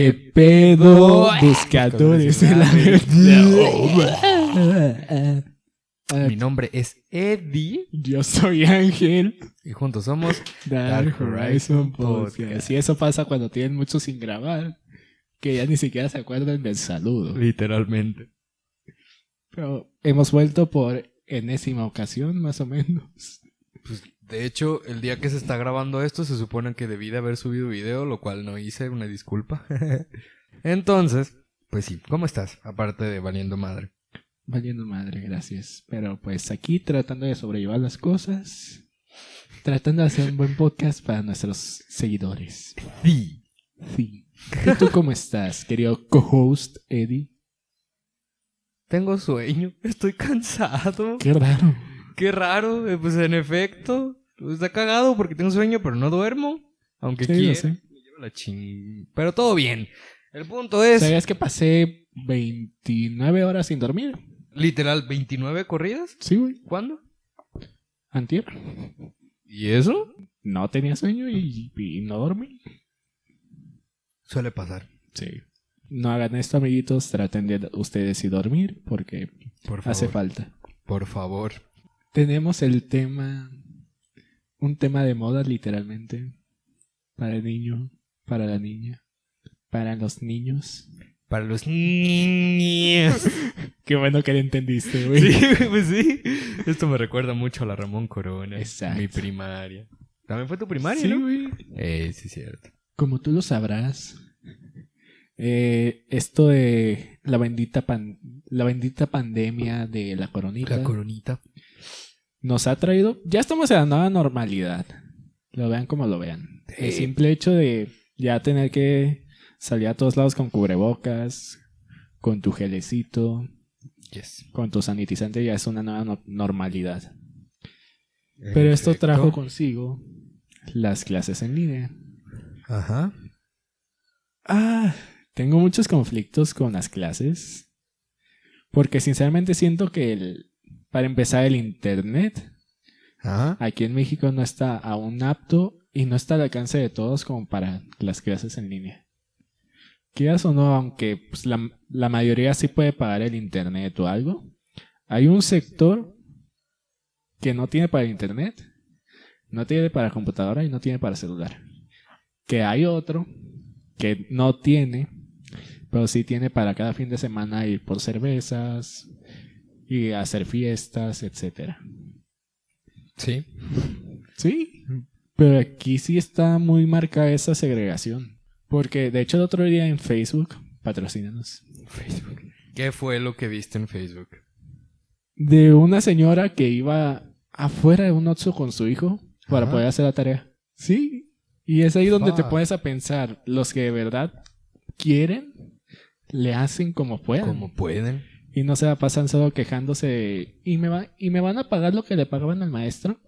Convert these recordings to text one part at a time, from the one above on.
¿Qué pedo, buscadores de la verdad? Mi nombre es Eddie Yo soy Ángel. y juntos somos Dark Horizon. Podcast. Y eso pasa cuando tienen mucho sin grabar. Que ya ni siquiera se acuerdan del saludo. literalmente. Pero hemos vuelto por enésima ocasión, más o menos. Pues de hecho, el día que se está grabando esto se supone que debí de haber subido video, lo cual no hice, una disculpa. Entonces, pues sí, ¿cómo estás? Aparte de valiendo madre. Valiendo madre, gracias. Pero pues aquí tratando de sobrellevar las cosas. Tratando de hacer un buen podcast para nuestros seguidores. Sí. Sí. ¿Y tú cómo estás, querido co-host Eddie? Tengo sueño, estoy cansado. Qué raro. Qué raro, eh, pues en efecto, pues, está cagado porque tengo sueño, pero no duermo. Aunque Sí, lo quiera. sé. Me llevo la ching... Pero todo bien. El punto es, ¿Sabías que pasé 29 horas sin dormir? literal, 29 corridas. Sí, güey. ¿Cuándo? Antier. ¿Y eso? No tenía sueño y, y no dormí. Suele pasar. Sí. No hagan esto, amiguitos. Traten de ustedes y dormir porque Por favor. hace falta. Por favor. Tenemos el tema, un tema de moda literalmente, para el niño, para la niña, para los niños. Para los niños. Qué bueno que lo entendiste, güey. sí, pues sí. Esto me recuerda mucho a la Ramón Corona. Exacto. Mi primaria. También fue tu primaria, Sí, ¿no? güey. Eh, sí, cierto. Como tú lo sabrás, eh, esto de la bendita pan- la bendita pandemia de la coronita La coronita. Nos ha traído, ya estamos en la nueva normalidad. Lo vean como lo vean. El simple hecho de ya tener que salir a todos lados con cubrebocas, con tu gelecito, Yes. con tu sanitizante ya es una nueva no- normalidad. Pero esto trajo consigo las clases en línea. Ajá. Ah, tengo muchos conflictos con las clases. Porque sinceramente siento que el, para empezar el internet Ajá. aquí en México no está aún apto y no está al alcance de todos como para las clases en línea. Quieras o no, aunque pues, la, la mayoría sí puede pagar el internet o algo, hay un sector que no tiene para internet, no tiene para computadora y no tiene para celular. Que hay otro que no tiene, pero sí tiene para cada fin de semana ir por cervezas y hacer fiestas, etcétera. Sí. Sí, pero aquí sí está muy marcada esa segregación. Porque de hecho el otro día en Facebook, patrocínanos, Facebook. ¿Qué fue lo que viste en Facebook? de una señora que iba afuera de un Oxxo con su hijo para Ajá. poder hacer la tarea. Sí, y es ahí donde te pones a pensar, los que de verdad quieren, le hacen como puedan. Como pueden. Y no se la pasan solo quejándose ¿y me, va, ¿y me van a pagar lo que le pagaban al maestro?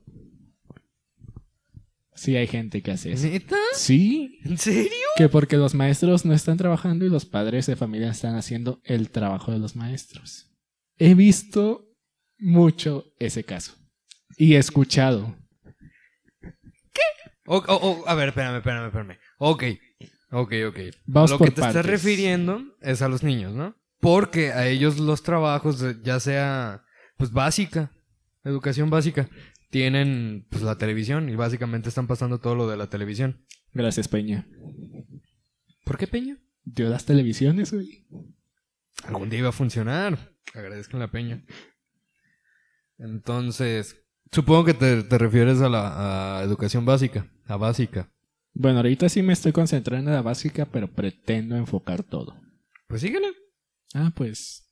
Sí, hay gente que hace eso. ¿Neta? Sí, ¿En serio? que porque los maestros no están trabajando y los padres de familia están haciendo el trabajo de los maestros. He visto mucho ese caso. Y he escuchado. O- a ver, espérame, espérame, espérame. Ok, ok, ok. Vamos Lo por que te estás refiriendo es a los niños, ¿no? Porque a ellos los trabajos, ya sea, pues básica, educación básica, tienen pues la televisión y básicamente están pasando todo lo de la televisión. Gracias, Peña. ¿Por qué Peña? Dio las televisiones, güey. Algún día iba a funcionar. Agradezcan la Peña. Entonces, supongo que te, te refieres a la a educación básica, a básica. Bueno, ahorita sí me estoy concentrando en la básica, pero pretendo enfocar todo. Pues síguele. Ah, pues.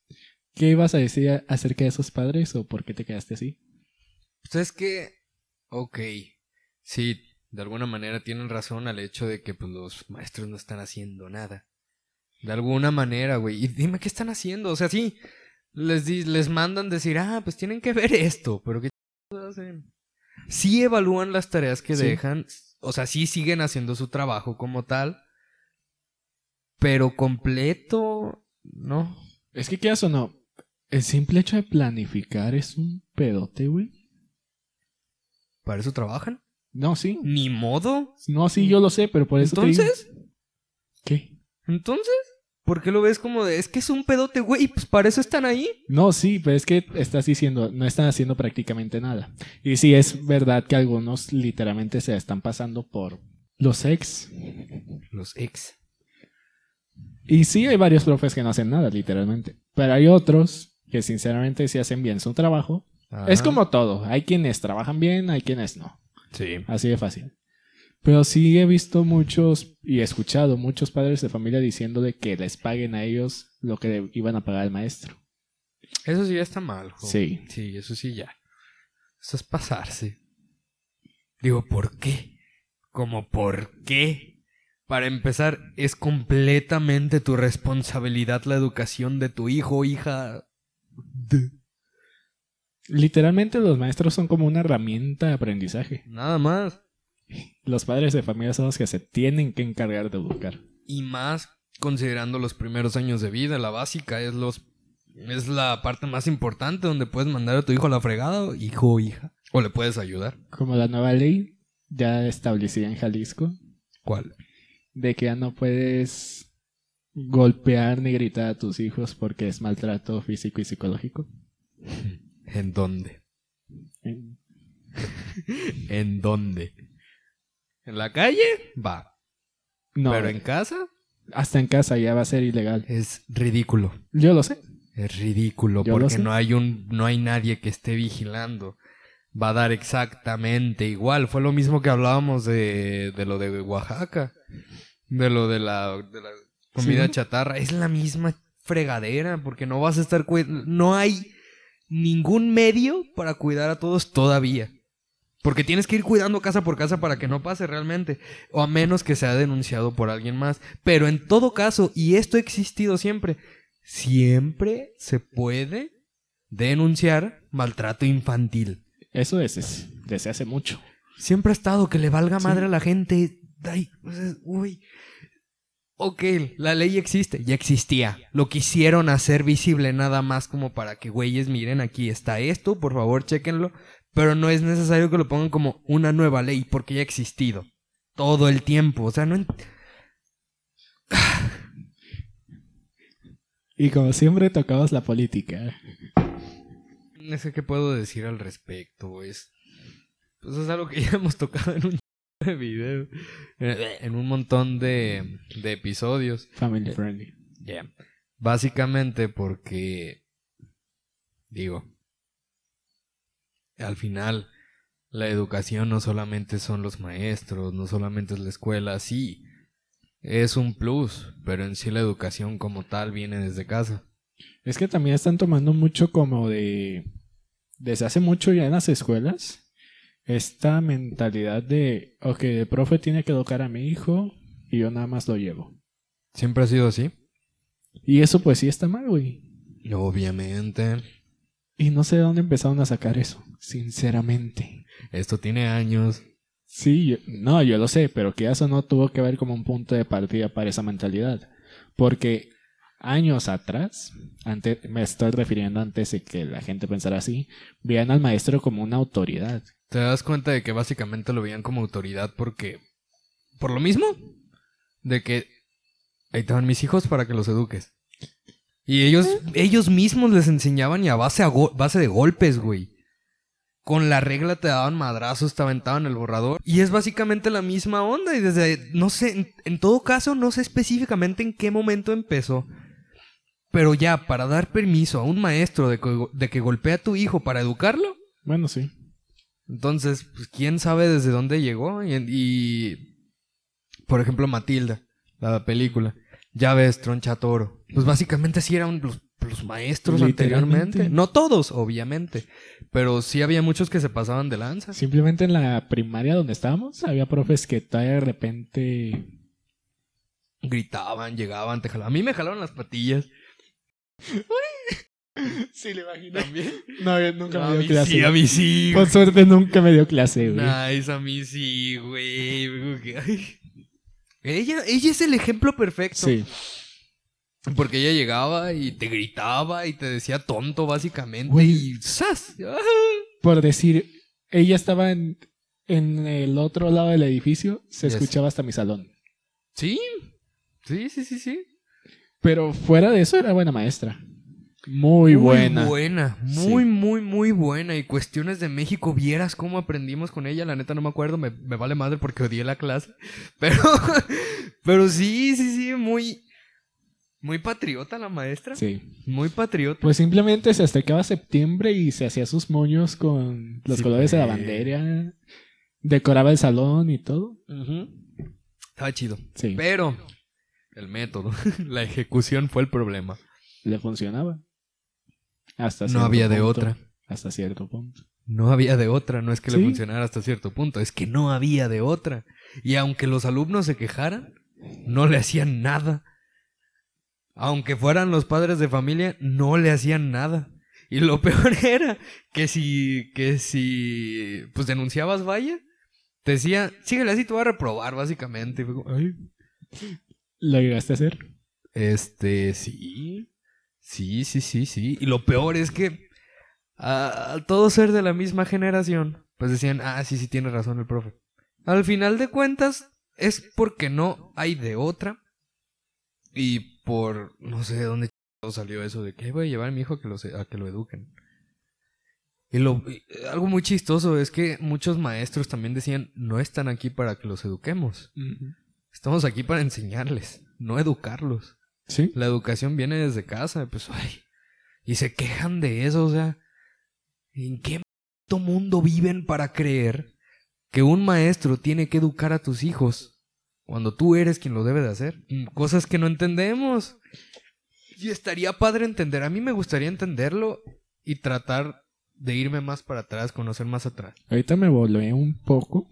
¿Qué ibas a decir acerca de esos padres o por qué te quedaste así? Pues es que, ok, sí, de alguna manera tienen razón al hecho de que pues, los maestros no están haciendo nada. De alguna manera, güey. Y dime qué están haciendo. O sea, sí, les, les mandan decir, ah, pues tienen que ver esto, pero ¿qué hacen? Sí evalúan las tareas que Sí. dejan, o sea, sí siguen haciendo su trabajo como tal, pero completo, no. Es que quieras o no, el simple hecho de planificar es un pedote, güey. ¿Para eso trabajan? No, sí. Ni modo. No, sí, yo lo sé, pero por eso te digo- Entonces, ¿Qué? Entonces, ¿por qué lo ves como de, es que es un pedote, güey? Pues para eso están ahí. No, sí, pero es que estás diciendo, no están haciendo prácticamente nada. Y sí, es verdad que algunos literalmente se están pasando por los ex. Los ex. Y sí, hay varios profes que no hacen nada, literalmente. Pero hay otros que sinceramente sí hacen bien su trabajo. Es como todo, hay quienes trabajan bien, hay quienes no. Sí. Así de fácil. Pero sí he visto muchos y he escuchado muchos padres de familia diciendo de que les paguen a ellos lo que iban a pagar al maestro. Eso sí ya está mal. jo. Sí. Sí, eso sí ya. Eso es pasarse. Digo, ¿por qué? Como, ¿por qué? Para empezar, es completamente tu responsabilidad la educación de tu hijo o hija. De- Literalmente los maestros son como una herramienta de aprendizaje. Nada más. Los padres de familia son los que se tienen que encargar de educar. Y más considerando los primeros años de vida, la básica es los es la parte más importante donde puedes mandar a tu hijo a la fregada, hijo o hija, o le puedes ayudar. Como la nueva ley ya establecida en Jalisco, ¿Cuál? De que ya no puedes golpear ni gritar a tus hijos porque es maltrato físico y psicológico. ¿En dónde? ¿En dónde? ¿En la calle? Va. No, Pero en casa hasta en casa ya va a ser ilegal. es ridículo. Yo lo sé. Es ridículo Yo porque no hay un no hay nadie que esté vigilando. Va a dar exactamente igual. Fue lo mismo que hablábamos de, de lo de Oaxaca. De lo de la, de la comida Sí. chatarra. Es la misma fregadera porque no vas a estar... No hay ningún medio para cuidar a todos todavía. Porque tienes que ir cuidando casa por casa para que no pase realmente. O a menos que sea denunciado por alguien más. Pero en todo caso, y esto ha existido siempre, siempre se puede denunciar maltrato infantil. Eso es, es desde hace mucho. Siempre ha estado que le valga Sí. madre a la gente. Ay, o sea, uy. Ok, la ley existe, ya existía. Lo quisieron hacer visible nada más como para que güeyes miren aquí está esto, por favor chequenlo. Pero no es necesario que lo pongan como una nueva ley porque ya ha existido. Todo el tiempo. O sea, no... ent- Y como siempre tocamos la política. No sé qué puedo decir al respecto. Es, pues es algo que ya hemos tocado en un video. En un montón de, de episodios. Family friendly. Ya. Básicamente porque. Digo. Al final. La educación no solamente son los maestros, no solamente es la escuela, sí. Es un plus, pero en sí la educación como tal viene desde casa. Es que también están tomando mucho como de... Desde hace mucho ya en las escuelas. Esta mentalidad de, ok, el profe tiene que educar a mi hijo y yo nada más lo llevo. ¿Siempre ha sido así? Y eso pues sí está mal, güey. Obviamente. Y no sé de dónde empezaron a sacar eso, sinceramente. Esto tiene años. Sí, yo- no, yo lo sé, pero que eso no tuvo que ver como un punto de partida para esa mentalidad. Porque años atrás, antes, me estoy refiriendo antes de que la gente pensara así, veían al maestro como una autoridad. Te das cuenta de que básicamente lo veían como autoridad porque... Por lo mismo. De que... Ahí te van mis hijos para que los eduques. Y ellos, ellos mismos les enseñaban y a base, a go- base de golpes, güey. Con la regla te daban madrazos, te aventaban el borrador. Y es básicamente la misma onda. Y desde, no sé, en, en todo caso, no sé específicamente en qué momento empezó. Pero ya, para dar permiso a un maestro de que, de que golpee a tu hijo para educarlo, Bueno, sí. Entonces, pues quién sabe desde dónde llegó. Y, y, por ejemplo, Matilda, la película. Ya ves, Troncha Toro. Pues básicamente así eran los, los maestros anteriormente. No todos, obviamente. Pero sí había muchos que se pasaban de lanza. Simplemente en la primaria donde estábamos, había profes que todavía de repente... Gritaban, llegaban, te jalaban. A mí me jalaron las patillas. Sí, le imagino. ¿También? No, yo nunca me mí dio clase. sí, a mí sí. Por suerte nunca me dio clase, güey. Nice, a mí sí, güey. Ella, ella es el ejemplo perfecto. Sí. Porque ella llegaba y te gritaba y te decía tonto, básicamente. Güey. Y ¡zas! Por decir, ella estaba en, en el otro lado del edificio, se Yes. escuchaba hasta mi salón. Sí, Sí, sí, sí, sí. Pero fuera de eso era buena maestra. Muy, buena. Muy buena, muy, muy, muy buena. Y cuestiones de México, vieras cómo aprendimos con ella. La neta no me acuerdo, me, me vale madre porque odié la clase. Pero, pero sí, sí, sí, muy, muy patriota la maestra. Sí. Muy patriota. Pues simplemente se acercaba septiembre y se hacía sus moños con los Sí, colores de la bandera. Decoraba el salón y todo. Estaba chido. Sí. Pero el método, la ejecución fue el problema. Le funcionaba. Hasta No había de otra. Hasta cierto punto. No había de otra, no es que le funcionara hasta cierto punto, es que no había de otra. Y aunque los alumnos se quejaran, no le hacían nada. Aunque fueran los padres de familia, no le hacían nada. Y lo peor era que si, que si, pues denunciabas vaya, te decía, síguele así, te voy a reprobar, básicamente. Y fue como, "Ay". ¿Lo llegaste a hacer? Este, sí. Sí, sí, sí, sí. Y lo peor es que al todos ser de la misma generación, pues decían, ah, sí, sí, tiene razón el profe. Al final de cuentas, es porque no hay de otra. Y por, no sé de dónde salió eso de que "Ay, voy a llevar a mi hijo a que lo, a que lo eduquen. Y lo, y algo muy chistoso es que muchos maestros también decían, no están aquí para que los eduquemos. Estamos aquí para enseñarles, no educarlos. Sí. La educación viene desde casa, pues, ay. Y se quejan de eso, o sea. ¿En qué mundo viven para creer que un maestro tiene que educar a tus hijos cuando tú eres quien lo debe de hacer? Mm, Cosas que no entendemos. Y estaría padre entender. A mí me gustaría entenderlo y tratar de irme más para atrás, conocer más atrás. Ahorita me volé un poco.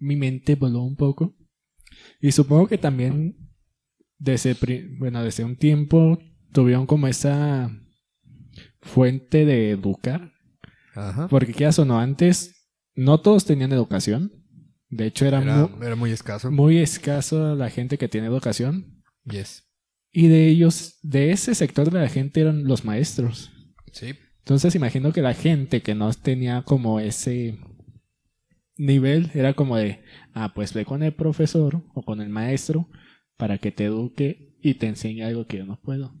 Mi mente voló un poco. Y supongo que también desde, bueno, desde un tiempo tuvieron como esa fuente de educar. Ajá. Porque qué o no, antes no todos tenían educación. De hecho, era, Era, mu- era muy escaso. muy escaso la gente que tiene educación. Yes. Y de ellos, de ese sector de la gente eran los maestros. Sí. Entonces imagino que la gente que no tenía como ese nivel era como de, ah, pues ve con el profesor o con el maestro para que te eduque y te enseñe algo que yo no puedo.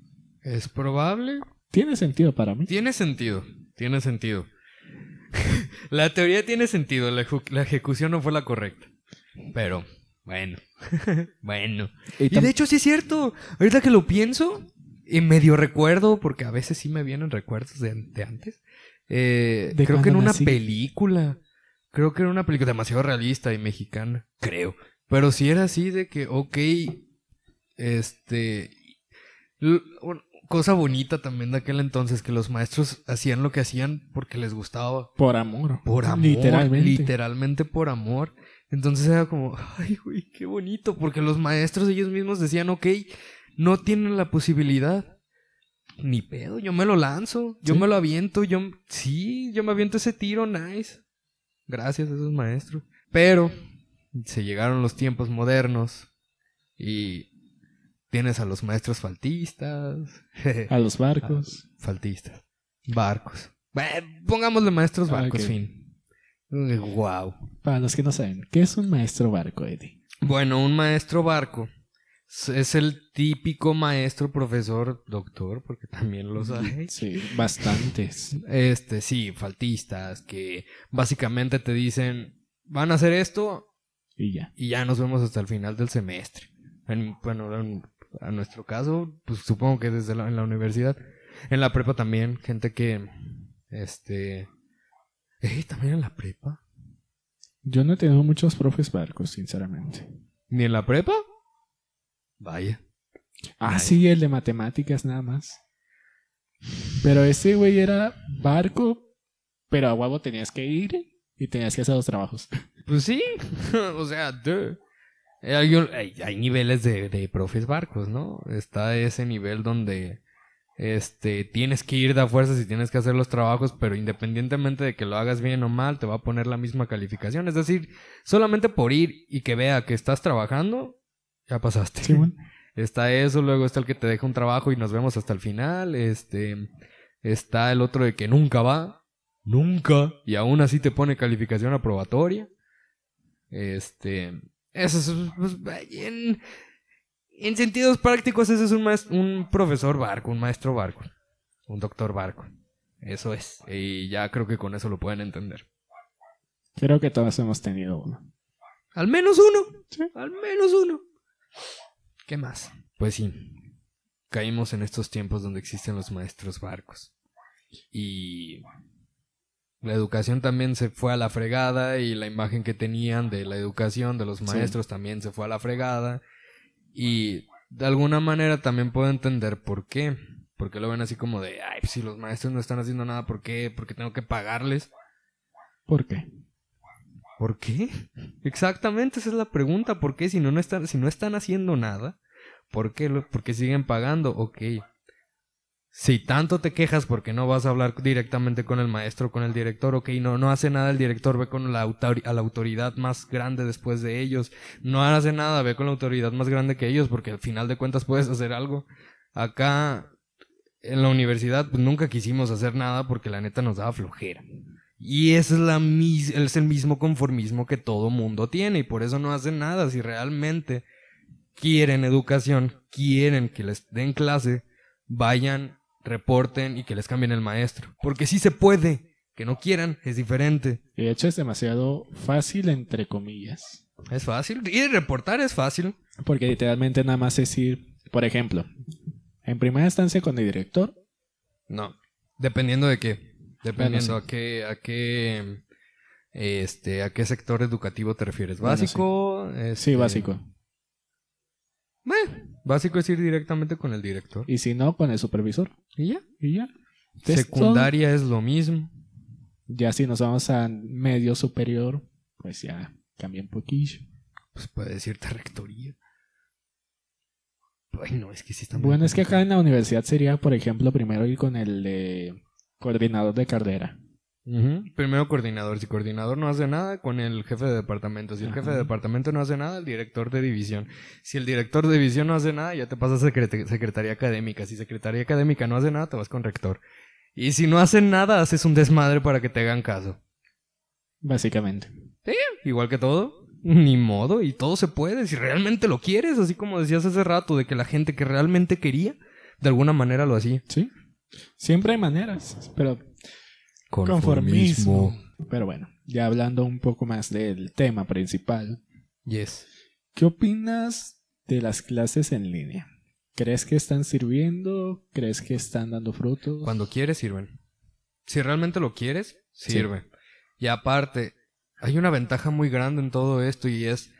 Es probable. Tiene sentido para mí. Tiene sentido, tiene sentido. la teoría tiene sentido, la, ejecución no fue la correcta. Pero, bueno, bueno. Y de hecho sí es cierto, ahorita que lo pienso, y medio recuerdo, porque a veces sí me vienen recuerdos de, de antes. eh, ¿De creo que en una nací? película, creo que era una película demasiado realista y mexicana, creo. Pero sí era así de que, ok, este... cosa bonita también de aquel entonces, que los maestros hacían lo que hacían porque les gustaba. por amor. Por amor. Literalmente. Literalmente por amor. Entonces era como, ay, güey, qué bonito. Porque los maestros ellos mismos decían, ok, no tienen la posibilidad. Ni pedo, yo me lo lanzo, yo ¿Sí? me lo aviento, yo... Sí, yo me aviento ese tiro, nice. Gracias a esos maestros. Pero se llegaron los tiempos modernos y tienes a los maestros faltistas. A los barcos. Faltistas. Barcos. Bueno, pongámosle maestros barcos, ok. fin. Wow. Para los que no saben, ¿qué es un maestro barco, Eddie? Bueno, un maestro barco es- es el típico maestro, profesor, doctor, porque también los hay. Sí, bastantes. Este, sí, faltistas, que básicamente te dicen, van a hacer esto Y ya. y ya nos vemos hasta el final del semestre. En- bueno, en, a nuestro caso, pues supongo que desde la, en la universidad. En la prepa también, gente que, este... Eh, también en la prepa. Yo no he tenido muchos profes barcos, sinceramente. ¿Ni en la prepa? Vaya. Ah, sí, el de matemáticas nada más. Pero ese güey era barco, pero a huevo tenías que ir y tenías que hacer los trabajos. Pues sí, o sea, duh. Eh, Hay, hay- hay niveles de, de profes barcos, ¿no? Está ese nivel donde este, tienes que ir de a fuerzas y tienes que hacer los trabajos, pero independientemente de que lo hagas bien o mal, te va a poner la misma calificación. Es decir, solamente por ir y que vea que estás trabajando, ya pasaste. Sí, bueno. Está eso, luego está el que te deja un trabajo y nos vemos hasta el final. Este, está el otro de que nunca va, nunca, y aún así te pone calificación aprobatoria. Este, eso es, pues, en- En sentidos prácticos, ese es un, maes- un profesor barco, un maestro barco, un doctor barco. Eso es. Y ya creo que con eso lo pueden entender. Creo que todos hemos tenido uno. Al menos uno. Sí. Al menos uno. ¿Qué más? Pues sí. Caímos en estos tiempos donde existen los maestros barcos. Y la educación también se fue a la fregada y la imagen que tenían de la educación de los maestros también se fue a la fregada. Y de alguna manera también puedo entender por qué. Porque lo ven así como de, ay, pues si los maestros no están haciendo nada, ¿por qué? Porque tengo que pagarles. ¿Por qué? ¿Por qué? Exactamente, esa es la pregunta. ¿Por qué si no, no están, si no están haciendo nada? ¿Por qué? Porque siguen pagando. Ok. Si tanto te quejas porque no vas a hablar directamente con el maestro, con el director, ok, no, no hace nada el director, ve con la, a la autoridad más grande después de ellos. No hace nada, ve con la autoridad más grande que ellos, porque al final de cuentas puedes hacer algo. Acá, en la universidad, pues nunca quisimos hacer nada porque la neta nos daba flojera. Y es, la mis- es el mismo conformismo que todo mundo tiene y por eso no hacen nada. Si realmente quieren educación, quieren que les den clase, vayan, reporten y que les cambien el maestro. Porque sí se puede. Que no quieran es diferente. De hecho es demasiado fácil, entre comillas. Es fácil. Y reportar es fácil. Porque literalmente nada más es ir, por ejemplo, en primera instancia con el director. No. Dependiendo de qué. Dependiendo Bueno, a qué, a qué, este, a qué sector educativo te refieres. Bueno, sí. Básico. Sí, este, básico. Eh, básico es ir directamente con el director. Y si no, con el supervisor. Y ya. Y ya. Secundaria es lo mismo. Ya si nos vamos a medio superior, pues ya cambia un poquillo. Pues puede decirte rectoría. Ay, no, es que sí está muy Bueno, es que acá en la universidad sería, por ejemplo, primero ir con el de coordinador de carrera. Primero coordinador. Si coordinador no hace nada, con el jefe de departamento. Si el jefe de departamento no hace nada, el director de división. Si el director de división no hace nada, ya te pasas a secret- secretaría académica. Si secretaría académica no hace nada, te vas con rector. Y si no hacen nada, haces un desmadre para que te hagan caso. Básicamente. Igual que todo. Ni modo, y todo se puede, si realmente lo quieres, así como decías hace rato, de que la gente que realmente quería, de alguna manera lo hacía. Sí. Siempre hay maneras, pero conformismo. Pero bueno, ya hablando un poco más del tema principal, Yes. ¿qué opinas de las clases en línea? ¿Crees que están sirviendo? ¿Crees que están dando frutos? Cuando quieres, sirven. Si realmente lo quieres, Sí. sirve. Y aparte, hay una ventaja muy grande en todo esto y es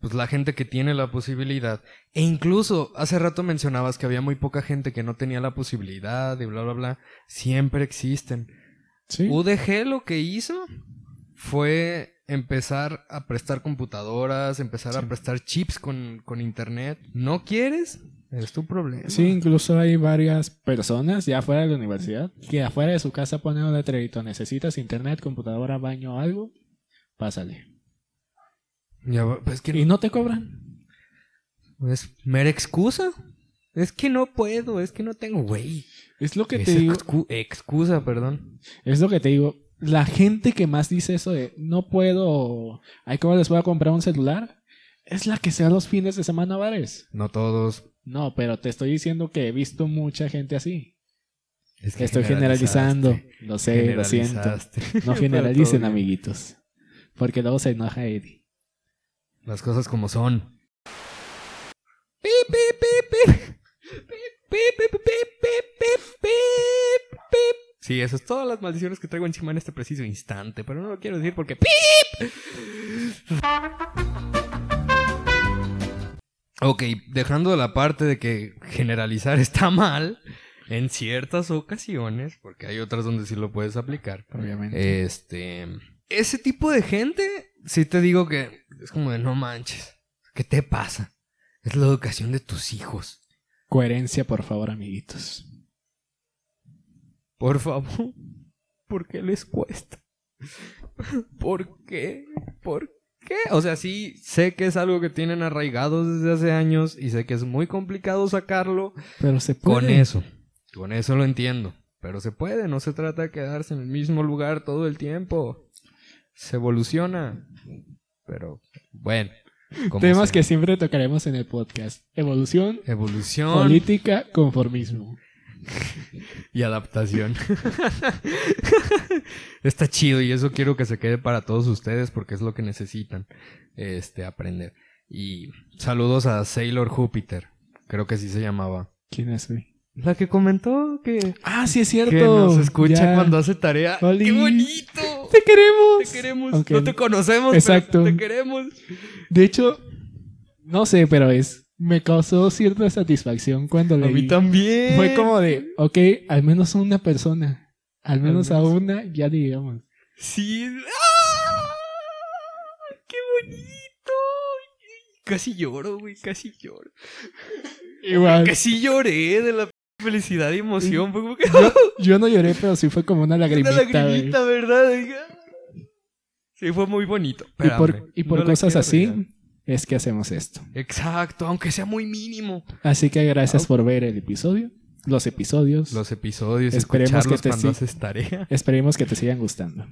pues la gente que tiene la posibilidad. E incluso hace rato mencionabas que había muy poca gente que no tenía la posibilidad y bla bla bla. Siempre existen. Sí. UDG lo que hizo fue empezar a prestar computadoras, empezar a prestar chips con, con internet. ¿No quieres? Es tu problema. Sí, incluso hay varias personas ya fuera de la universidad que afuera de su casa ponen un letrerito. ¿Necesitas internet, computadora, baño o algo? Pásale. Ya pues Y no te cobran. es mera excusa. Es que no puedo, es que no tengo, güey. Es lo que Es te digo. excu- excusa, perdón. Es lo que te digo. La gente que más dice eso de no puedo. Ay, ¿cómo les voy a comprar un celular? Es la que se va los fines de semana a bares. No todos. No, pero te estoy diciendo que he visto mucha gente así. Es que Estoy generalizando. Lo sé, lo siento. No generalicen, amiguitos. Porque luego se enoja Eddie. Las cosas como son. Pip, pip, pip, pip. Sí, eso es todas las maldiciones que traigo encima en este preciso instante, pero no lo quiero decir porque ¡pip! Ok, dejando de la parte de que generalizar está mal, en ciertas ocasiones, porque hay otras donde sí lo puedes aplicar, Obviamente. este. Ese tipo de gente, sí te digo que es como de no manches. ¿Qué te pasa? Es la educación de tus hijos. Coherencia, por favor, amiguitos. Por favor. ¿Por qué les cuesta? ¿Por qué? ¿Por qué? O sea, sí, sé que es algo que tienen arraigados desde hace años y sé que es muy complicado sacarlo Pero se puede. con eso. Con eso lo entiendo. Pero se puede, no se trata de quedarse en el mismo lugar todo el tiempo. Se evoluciona. Pero, bueno. Temas sea. que siempre tocaremos en el podcast. Evolución, Evolución política, conformismo. y adaptación. Está chido y eso quiero que se quede para todos ustedes porque es lo que necesitan este, aprender. Y saludos a Sailor Júpiter. Creo que así se llamaba. ¿Quién es, güey? La que comentó que, Ah, sí es cierto. que nos escucha Ya. cuando hace tarea. Oli. ¡Qué bonito! Te queremos. Te queremos. No te conocemos, Exacto. pero te queremos. De hecho, no sé, pero es. Me causó cierta satisfacción cuando A leí. mí también. Fue como de, ok, al menos una persona. Al menos a menos. una, ya digamos. Sí. ¡Ah! ¡Qué bonito! Casi lloro, güey, casi lloro. Igual. Casi lloré de la felicidad y emoción. Fue como que Yo no lloré, pero sí fue como una una lagrimita. güey. lagrimita, ¿verdad? Dije, Sí, fue muy bonito. Y por, Espérame, y por no la cosas así es que hacemos esto. Exacto, aunque sea muy mínimo. Así que gracias por ver el episodio, los episodios. Los episodios, Esperemos que te cuando sí- haces tarea. Esperemos que te sigan gustando.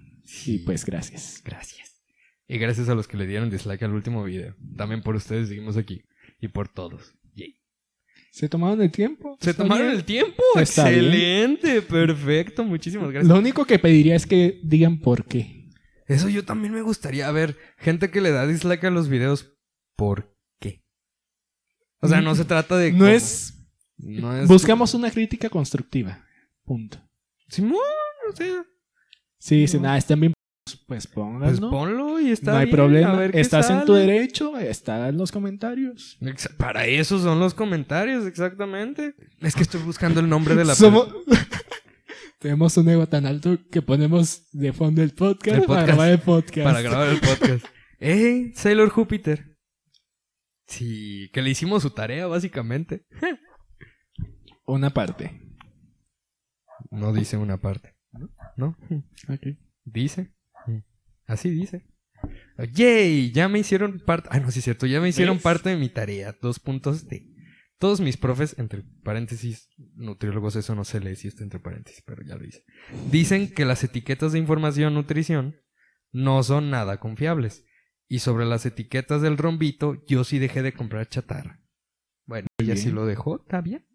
Y pues gracias. Gracias. Y gracias a los que le dieron dislike al último video. También por ustedes seguimos aquí. Y por todos. ¿Se tomaron el tiempo? ¿Se tomaron bien. el tiempo? Está bien. Excelente, perfecto. Muchísimas gracias. Lo único que pediría es que digan por qué. Eso yo también me gustaría. A ver, gente que le da dislike a los videos, ¿por qué? O sea, no se trata de... No cómo. es... No es... Buscamos una crítica constructiva. Punto. Simón, o sea... Si dicen, No. ah, están bien... Pues pónganlo. Pues ponlo y está no hay bien, a problema. ver qué Estás en tu derecho. Está en los comentarios. Exa- Para eso son los comentarios, exactamente. Es que estoy buscando el nombre de la Somos... Tenemos un ego tan alto que ponemos de fondo el podcast, El para podcast. grabar el podcast. para grabar el podcast. ¡Eh! Sailor Júpiter. Sí, que le hicimos su tarea, básicamente. Una parte. No dice una parte. ¿No? Dice. Así dice. ¡Yay! Ya me hicieron parte. Ah, no, sí es cierto. Ya me hicieron ¿Ves? parte de mi tarea. Dos puntos de. Todos mis profes, entre paréntesis, nutriólogos, eso no se lee si está entre paréntesis, pero ya lo hice. Dicen que las etiquetas de información nutrición no son nada confiables. Y sobre las etiquetas del rombito, yo sí dejé de comprar chatarra. Bueno, Muy ya sí lo dejó, está bien.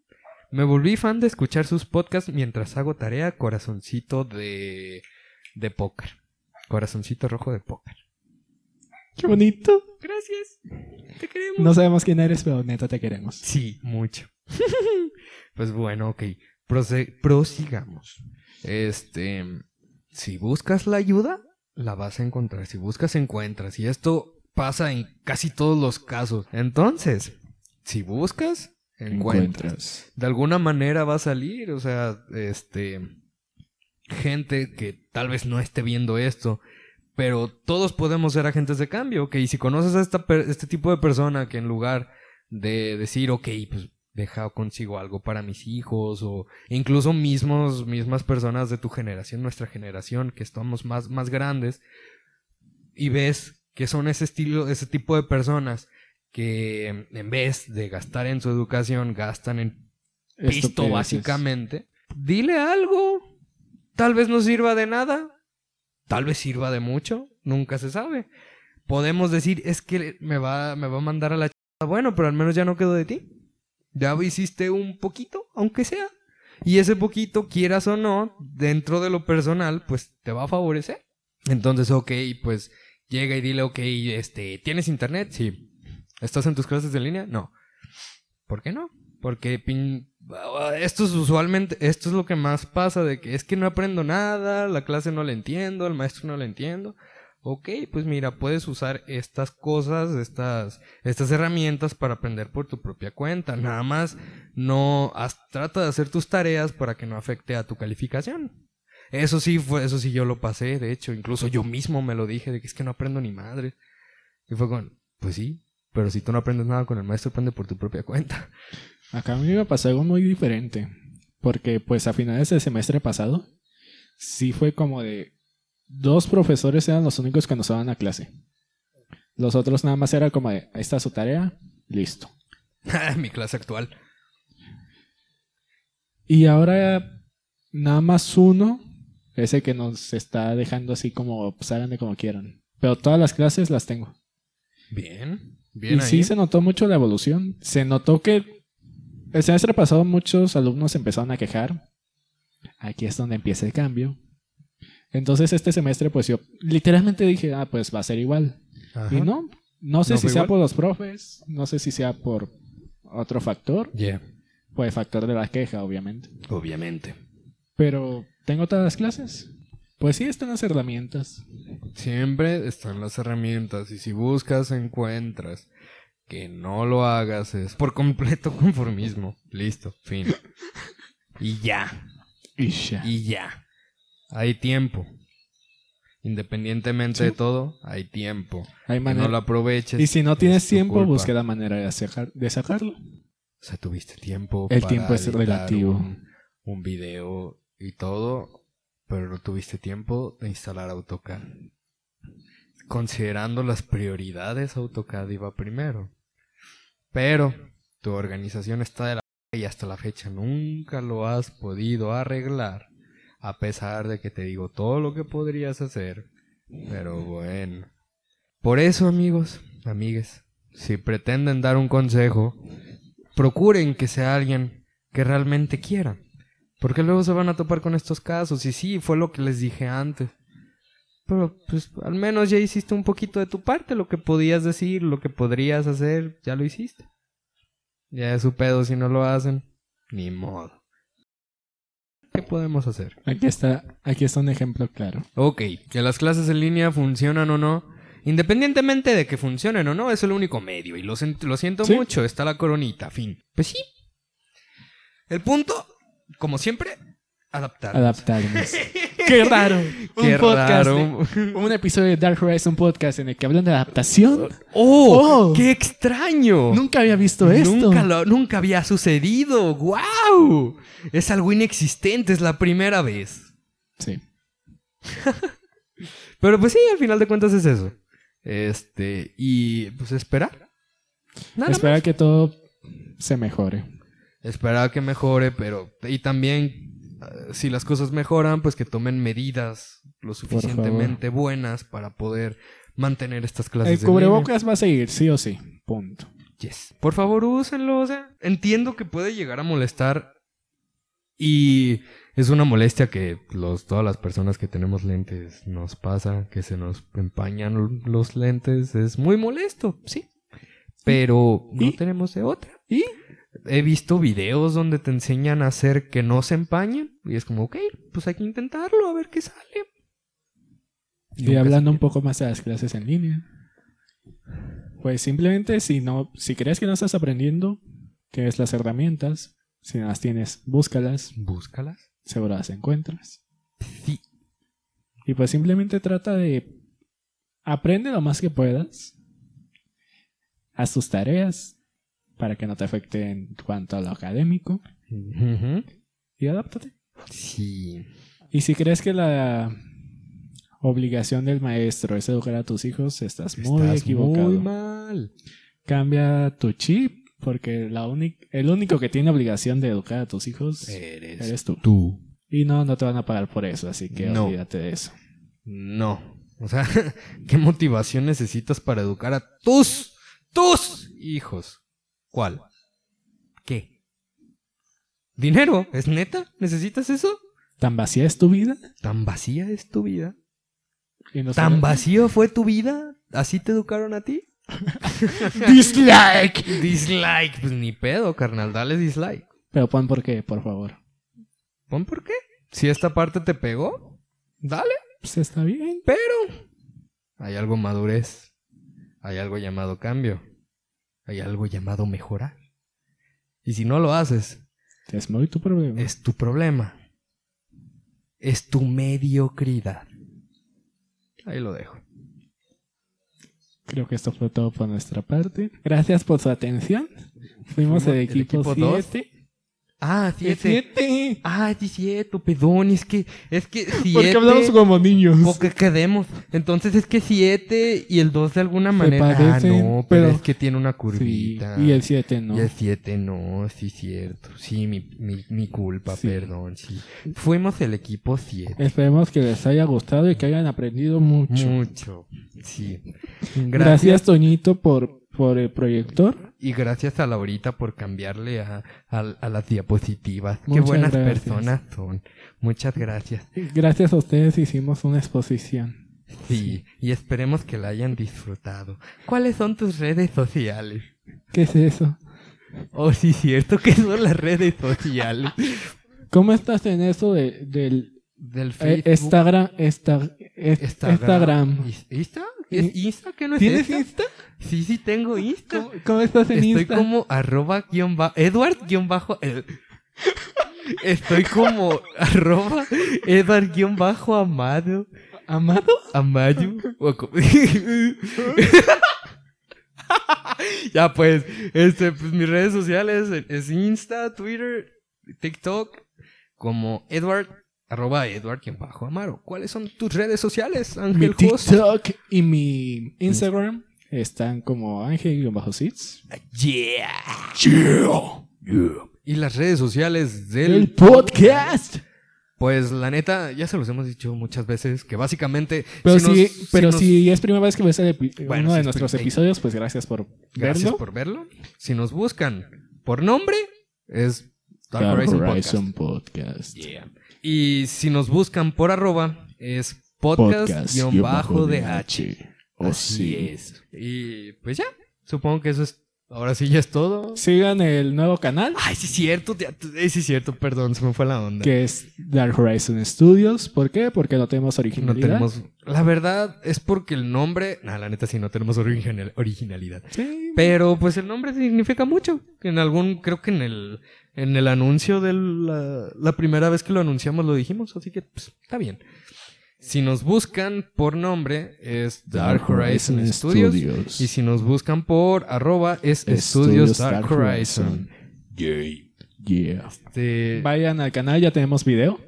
Me volví fan de escuchar sus podcasts mientras hago tarea, corazoncito de, de póker. Corazoncito rojo de póker. Qué bonito. Gracias. Te queremos. No sabemos quién eres, pero neta te queremos. Sí, mucho. pues bueno, ok. Prose- prosigamos. Este, si buscas la ayuda, la vas a encontrar. Si buscas, encuentras. Y esto pasa en casi todos los casos. Entonces, si buscas, encuentras. De alguna manera va a salir. O sea, este, gente que tal vez no esté viendo esto. Pero todos podemos ser agentes de cambio, ok. Y si conoces a esta este tipo de persona que en lugar de decir, ok, pues deja consigo algo para mis hijos, o incluso mismos, mismas personas de tu generación, nuestra generación, que estamos más, más grandes, y ves que son ese estilo, ese tipo de personas que en vez de gastar en su educación, gastan en pisto Estupideces. básicamente, dile algo. Tal vez no sirva de nada, tal vez sirva de mucho, nunca se sabe. Podemos decir, es que me va, me va a mandar a la ch... Bueno, pero al menos ya no quedó de ti. Ya hiciste un poquito, aunque sea. Y ese poquito, quieras o no, dentro de lo personal, pues te va a favorecer. Entonces, ok, pues llega y dile, ok, este, ¿tienes internet? Sí. ¿Estás en tus clases en línea? No. ¿Por qué no? Porque pin- esto es usualmente, esto es lo que más pasa de que es que no aprendo nada, la clase no la entiendo, el maestro no la entiendo. Ok, pues mira, puedes usar estas cosas, estas, estas herramientas para aprender por tu propia cuenta. Nada más no trata de hacer tus tareas para que no afecte a tu calificación. Eso sí fue, eso sí yo lo pasé, de hecho, incluso yo mismo me lo dije de que es que no aprendo ni madre. Y fue con, pues sí, pero si tú no aprendes nada con el maestro, aprende por tu propia cuenta. Acá a mí me pasó algo muy diferente. Porque pues a finales del semestre pasado, sí fue como de... Dos profesores eran los únicos que nos daban a clase. Los otros nada más era como de, ahí está su tarea, listo. Mi clase actual. Y ahora nada más uno es el que nos está dejando así como, pues háganle como quieran. Pero todas las clases las tengo. Bien. Bien y ahí. sí se notó mucho la evolución. Se notó que el semestre pasado muchos alumnos empezaron a quejar. Aquí es donde empieza el cambio. Entonces este semestre pues yo literalmente dije, ah, pues va a ser igual. Ajá. Y no, no sé ¿No si sea igual? por los profes, no sé si sea por otro factor, Yeah, el factor de la queja, obviamente. obviamente. Pero tengo todas las clases. Pues sí, están las herramientas. Siempre están las herramientas y si buscas, encuentras. Que no lo hagas es por completo conformismo. Listo, fin. Y ya, Y ya. y ya. Hay tiempo. Independientemente Sí. de todo, hay tiempo. Hay Que manera- no lo aproveches. Y si no tienes tiempo, culpa. busca la manera de, sacar- de sacarlo. O sea, tuviste tiempo. El para tiempo es relativo. Un, un video y todo, pero no tuviste tiempo de instalar AutoCAD. Considerando las prioridades, AutoCAD iba primero. Pero tu organización está de la y hasta la fecha nunca lo has podido arreglar. A pesar de que te digo todo lo que podrías hacer. Pero bueno. Por eso, amigos, amigues, si pretenden dar un consejo, procuren que sea alguien que realmente quiera. Porque luego se van a topar con estos casos. Y sí, fue lo que les dije antes. Pero pues al menos ya hiciste un poquito de tu parte. Lo que podías decir, lo que podrías hacer, ya lo hiciste. Ya es su pedo si no lo hacen. Ni modo. ¿Qué podemos hacer? Aquí está, aquí está un ejemplo claro. Ok, que las clases en línea funcionan o no. Independientemente de que funcionen o no, es el único medio. Y lo, siento Sí. mucho, está la coronita, fin. Pues sí. El punto, como siempre, adaptar. Adaptarnos. ¡Qué raro! Qué un podcast. raro. de- un episodio de Dark Horizon Podcast en el que hablan de adaptación. ¡Oh! Oh. ¡Qué extraño! Nunca había visto esto. Nunca, lo- nunca había sucedido. ¡Wow! Es algo inexistente, es la primera vez. Sí. Pero pues sí, al final de cuentas es eso. Este, y pues esperar. Nada Espera más. que todo se mejore. Esperar que mejore, pero. Y también, eh, si las cosas mejoran, pues que tomen medidas lo suficientemente buenas para poder mantener estas clases El cubrebocas va a seguir, sí o sí. Punto. Yes. Por favor, úsenlo. O sea, entiendo que puede llegar a molestar. Y es una molestia que los, todas las personas que tenemos lentes nos pasa, que se nos empañan los lentes. Es muy molesto, sí. Pero no tenemos de otra. ¿Y? He visto videos donde te enseñan a hacer que no se empañen. Y es como, ok, pues hay que intentarlo, a ver qué sale. Y hablando un poco más de las clases en línea. Pues simplemente si no, si crees que no estás aprendiendo, que es las herramientas, si no las tienes, búscalas, Búscalas. seguro las encuentras. Sí. Y pues simplemente trata de aprende lo más que puedas. Haz tus tareas para que no te afecte en cuanto a lo académico y adáptate. Sí. Y si crees que la obligación del maestro es educar a tus hijos, estás muy equivocado. Muy mal. Cambia tu chip porque la el único que tiene obligación de educar a tus hijos Eres, eres tú. tú. Y no, no te van a pagar por eso, así que No. olvídate de eso. No. O sea, ¿qué motivación necesitas para educar a tus, tus hijos? ¿Cuál? ¿Qué? ¿Dinero? ¿Es neta? ¿Necesitas eso? ¿Tan vacía es tu vida? ¿Tan vacía es tu vida? Y no ¿Tan vacío fue tu vida? ¿Así te educaron a ti? ¡Dislike! Dislike. Pues ni pedo, carnal. Dale dislike. Pero pon por qué, por favor. ¿Pon por qué? Si esta parte te pegó, dale. Pues está bien. Pero hay algo madurez. Hay algo llamado cambio. Hay algo llamado mejorar. Y si no lo haces, Es muy tu problema. es tu problema. Es tu mediocridad. Ahí lo dejo. Creo que esto fue todo por nuestra parte. Gracias por su atención. Fuimos Fuimos el equipo equipo dos. 7. Ah, El siete. Ah, sí, cierto, perdón, es que, es que siete. Porque hablamos como niños. Porque quedemos. Entonces es que 7 y el 2 de alguna Se manera. Ah, parecen, no, pero, pero- es que tiene una Sí, curvita. y el 7 no. Y el 7 no, sí, cierto. Sí, mi, mi, mi culpa, Sí. perdón, sí. Fuimos el equipo 7. Esperemos que les haya gustado y que hayan aprendido mucho. Mucho. Sí. Gracias, Toñito, por por el proyector. Y gracias a Laurita por cambiarle a, a- a las diapositivas. Qué buenas gracias. personas son. Muchas gracias. Gracias a ustedes hicimos una exposición. Sí, y esperemos que la hayan disfrutado. ¿Cuáles son tus redes sociales? ¿Qué es eso? Oh, sí, cierto, ¿qué son las redes sociales? ¿Cómo estás en eso de, del Del eh, Facebook. Instagram? Esta- es- Instagram. ¿Is- ¿Insta? ¿Es Insta? ¿Qué no es ¿Tienes Insta? Insta? Sí, sí tengo Insta. ¿Cómo, cómo estás en Estoy Insta? como arroba guion bajo, Edward guion bajo, el- Estoy como arroba Edward guion bajo amado, ¿Amado? amayo. ya pues, este, pues mis redes sociales es Insta, Twitter, TikTok, como Edward, arroba Edward bajo amaro. ¿Cuáles son tus redes sociales, Mi Ángel Jos? TikTok y mi Instagram están como Ángel-Seeds. Yeah. Y las redes sociales del El podcast. Pues la neta, ya se los hemos dicho muchas veces, que básicamente... Pero si si, nos- pero nos- si es primera vez que ves el Bueno, uno de es nuestros episodios, pues gracias por Gracias verlo. por verlo. Si nos buscan por nombre, es Dark Dark Horizon Horizon Podcast. Podcast. Yeah. Y si nos buscan por arroba, es Podcast guion bajo podcast-dh. Oh, Así sí. es. Y pues ya, supongo que eso es... Ahora sí ya es todo. Sigan el nuevo canal, Ay, sí es cierto, eh, sí es cierto, perdón, se me fue la onda. que es Dark Horizon Studios. ¿Por qué? Porque no tenemos No originalidad. tenemos... La verdad es porque el nombre... Nah, la neta sí, no tenemos original- originalidad. Sí. Pero pues el nombre significa mucho. En algún, creo que en el, en el anuncio de la, la primera vez que lo anunciamos lo dijimos, así que pues, está bien. Si nos buscan por nombre es Dark Horizon Studios. Y si nos buscan por arroba es Studios Dark Horizon. Yeah. Este, Vayan al canal, ya tenemos video.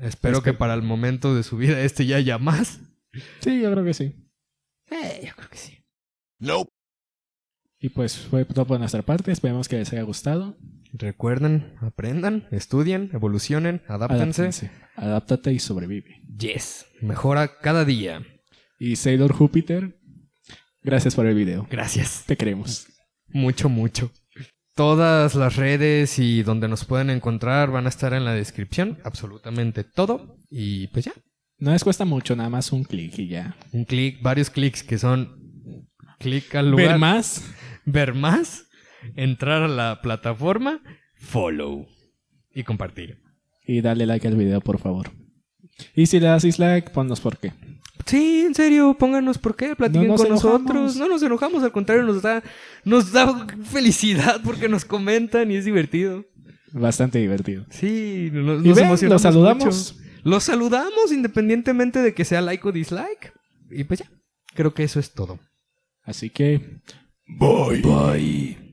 espero que para el momento de su vida este ya haya más. Sí, yo creo que sí. Eh, yo creo que sí. Y pues fue todo por nuestra parte. Esperemos que les haya gustado. Recuerden, aprendan, estudien, evolucionen, adáptense. Adáptense. Adáptate y sobrevive. Yes. Mejora cada día. Y Sailor Júpiter, gracias por el video. Gracias. Te queremos. Mucho, mucho. Todas las redes y donde nos pueden encontrar van a estar en la descripción. Absolutamente todo. Y pues ya. No les cuesta mucho, nada más un clic y ya. Un clic, varios clics que son clic al lugar. Ver más. Ver más. Entrar a la plataforma. Follow. Y compartir. Y dale like al video, por favor. Y si le das dislike, ponnos por qué. Sí, en serio, pónganos por qué, platiquen No nos con enojamos. nosotros. No nos enojamos, al contrario, nos da, nos da felicidad porque nos comentan y es divertido. Bastante divertido. Sí, nos, Y nos ven, emocionamos los saludamos. mucho. Los saludamos independientemente de que sea like o dislike. Y pues ya, creo que eso es todo. Así que Bye. Bye.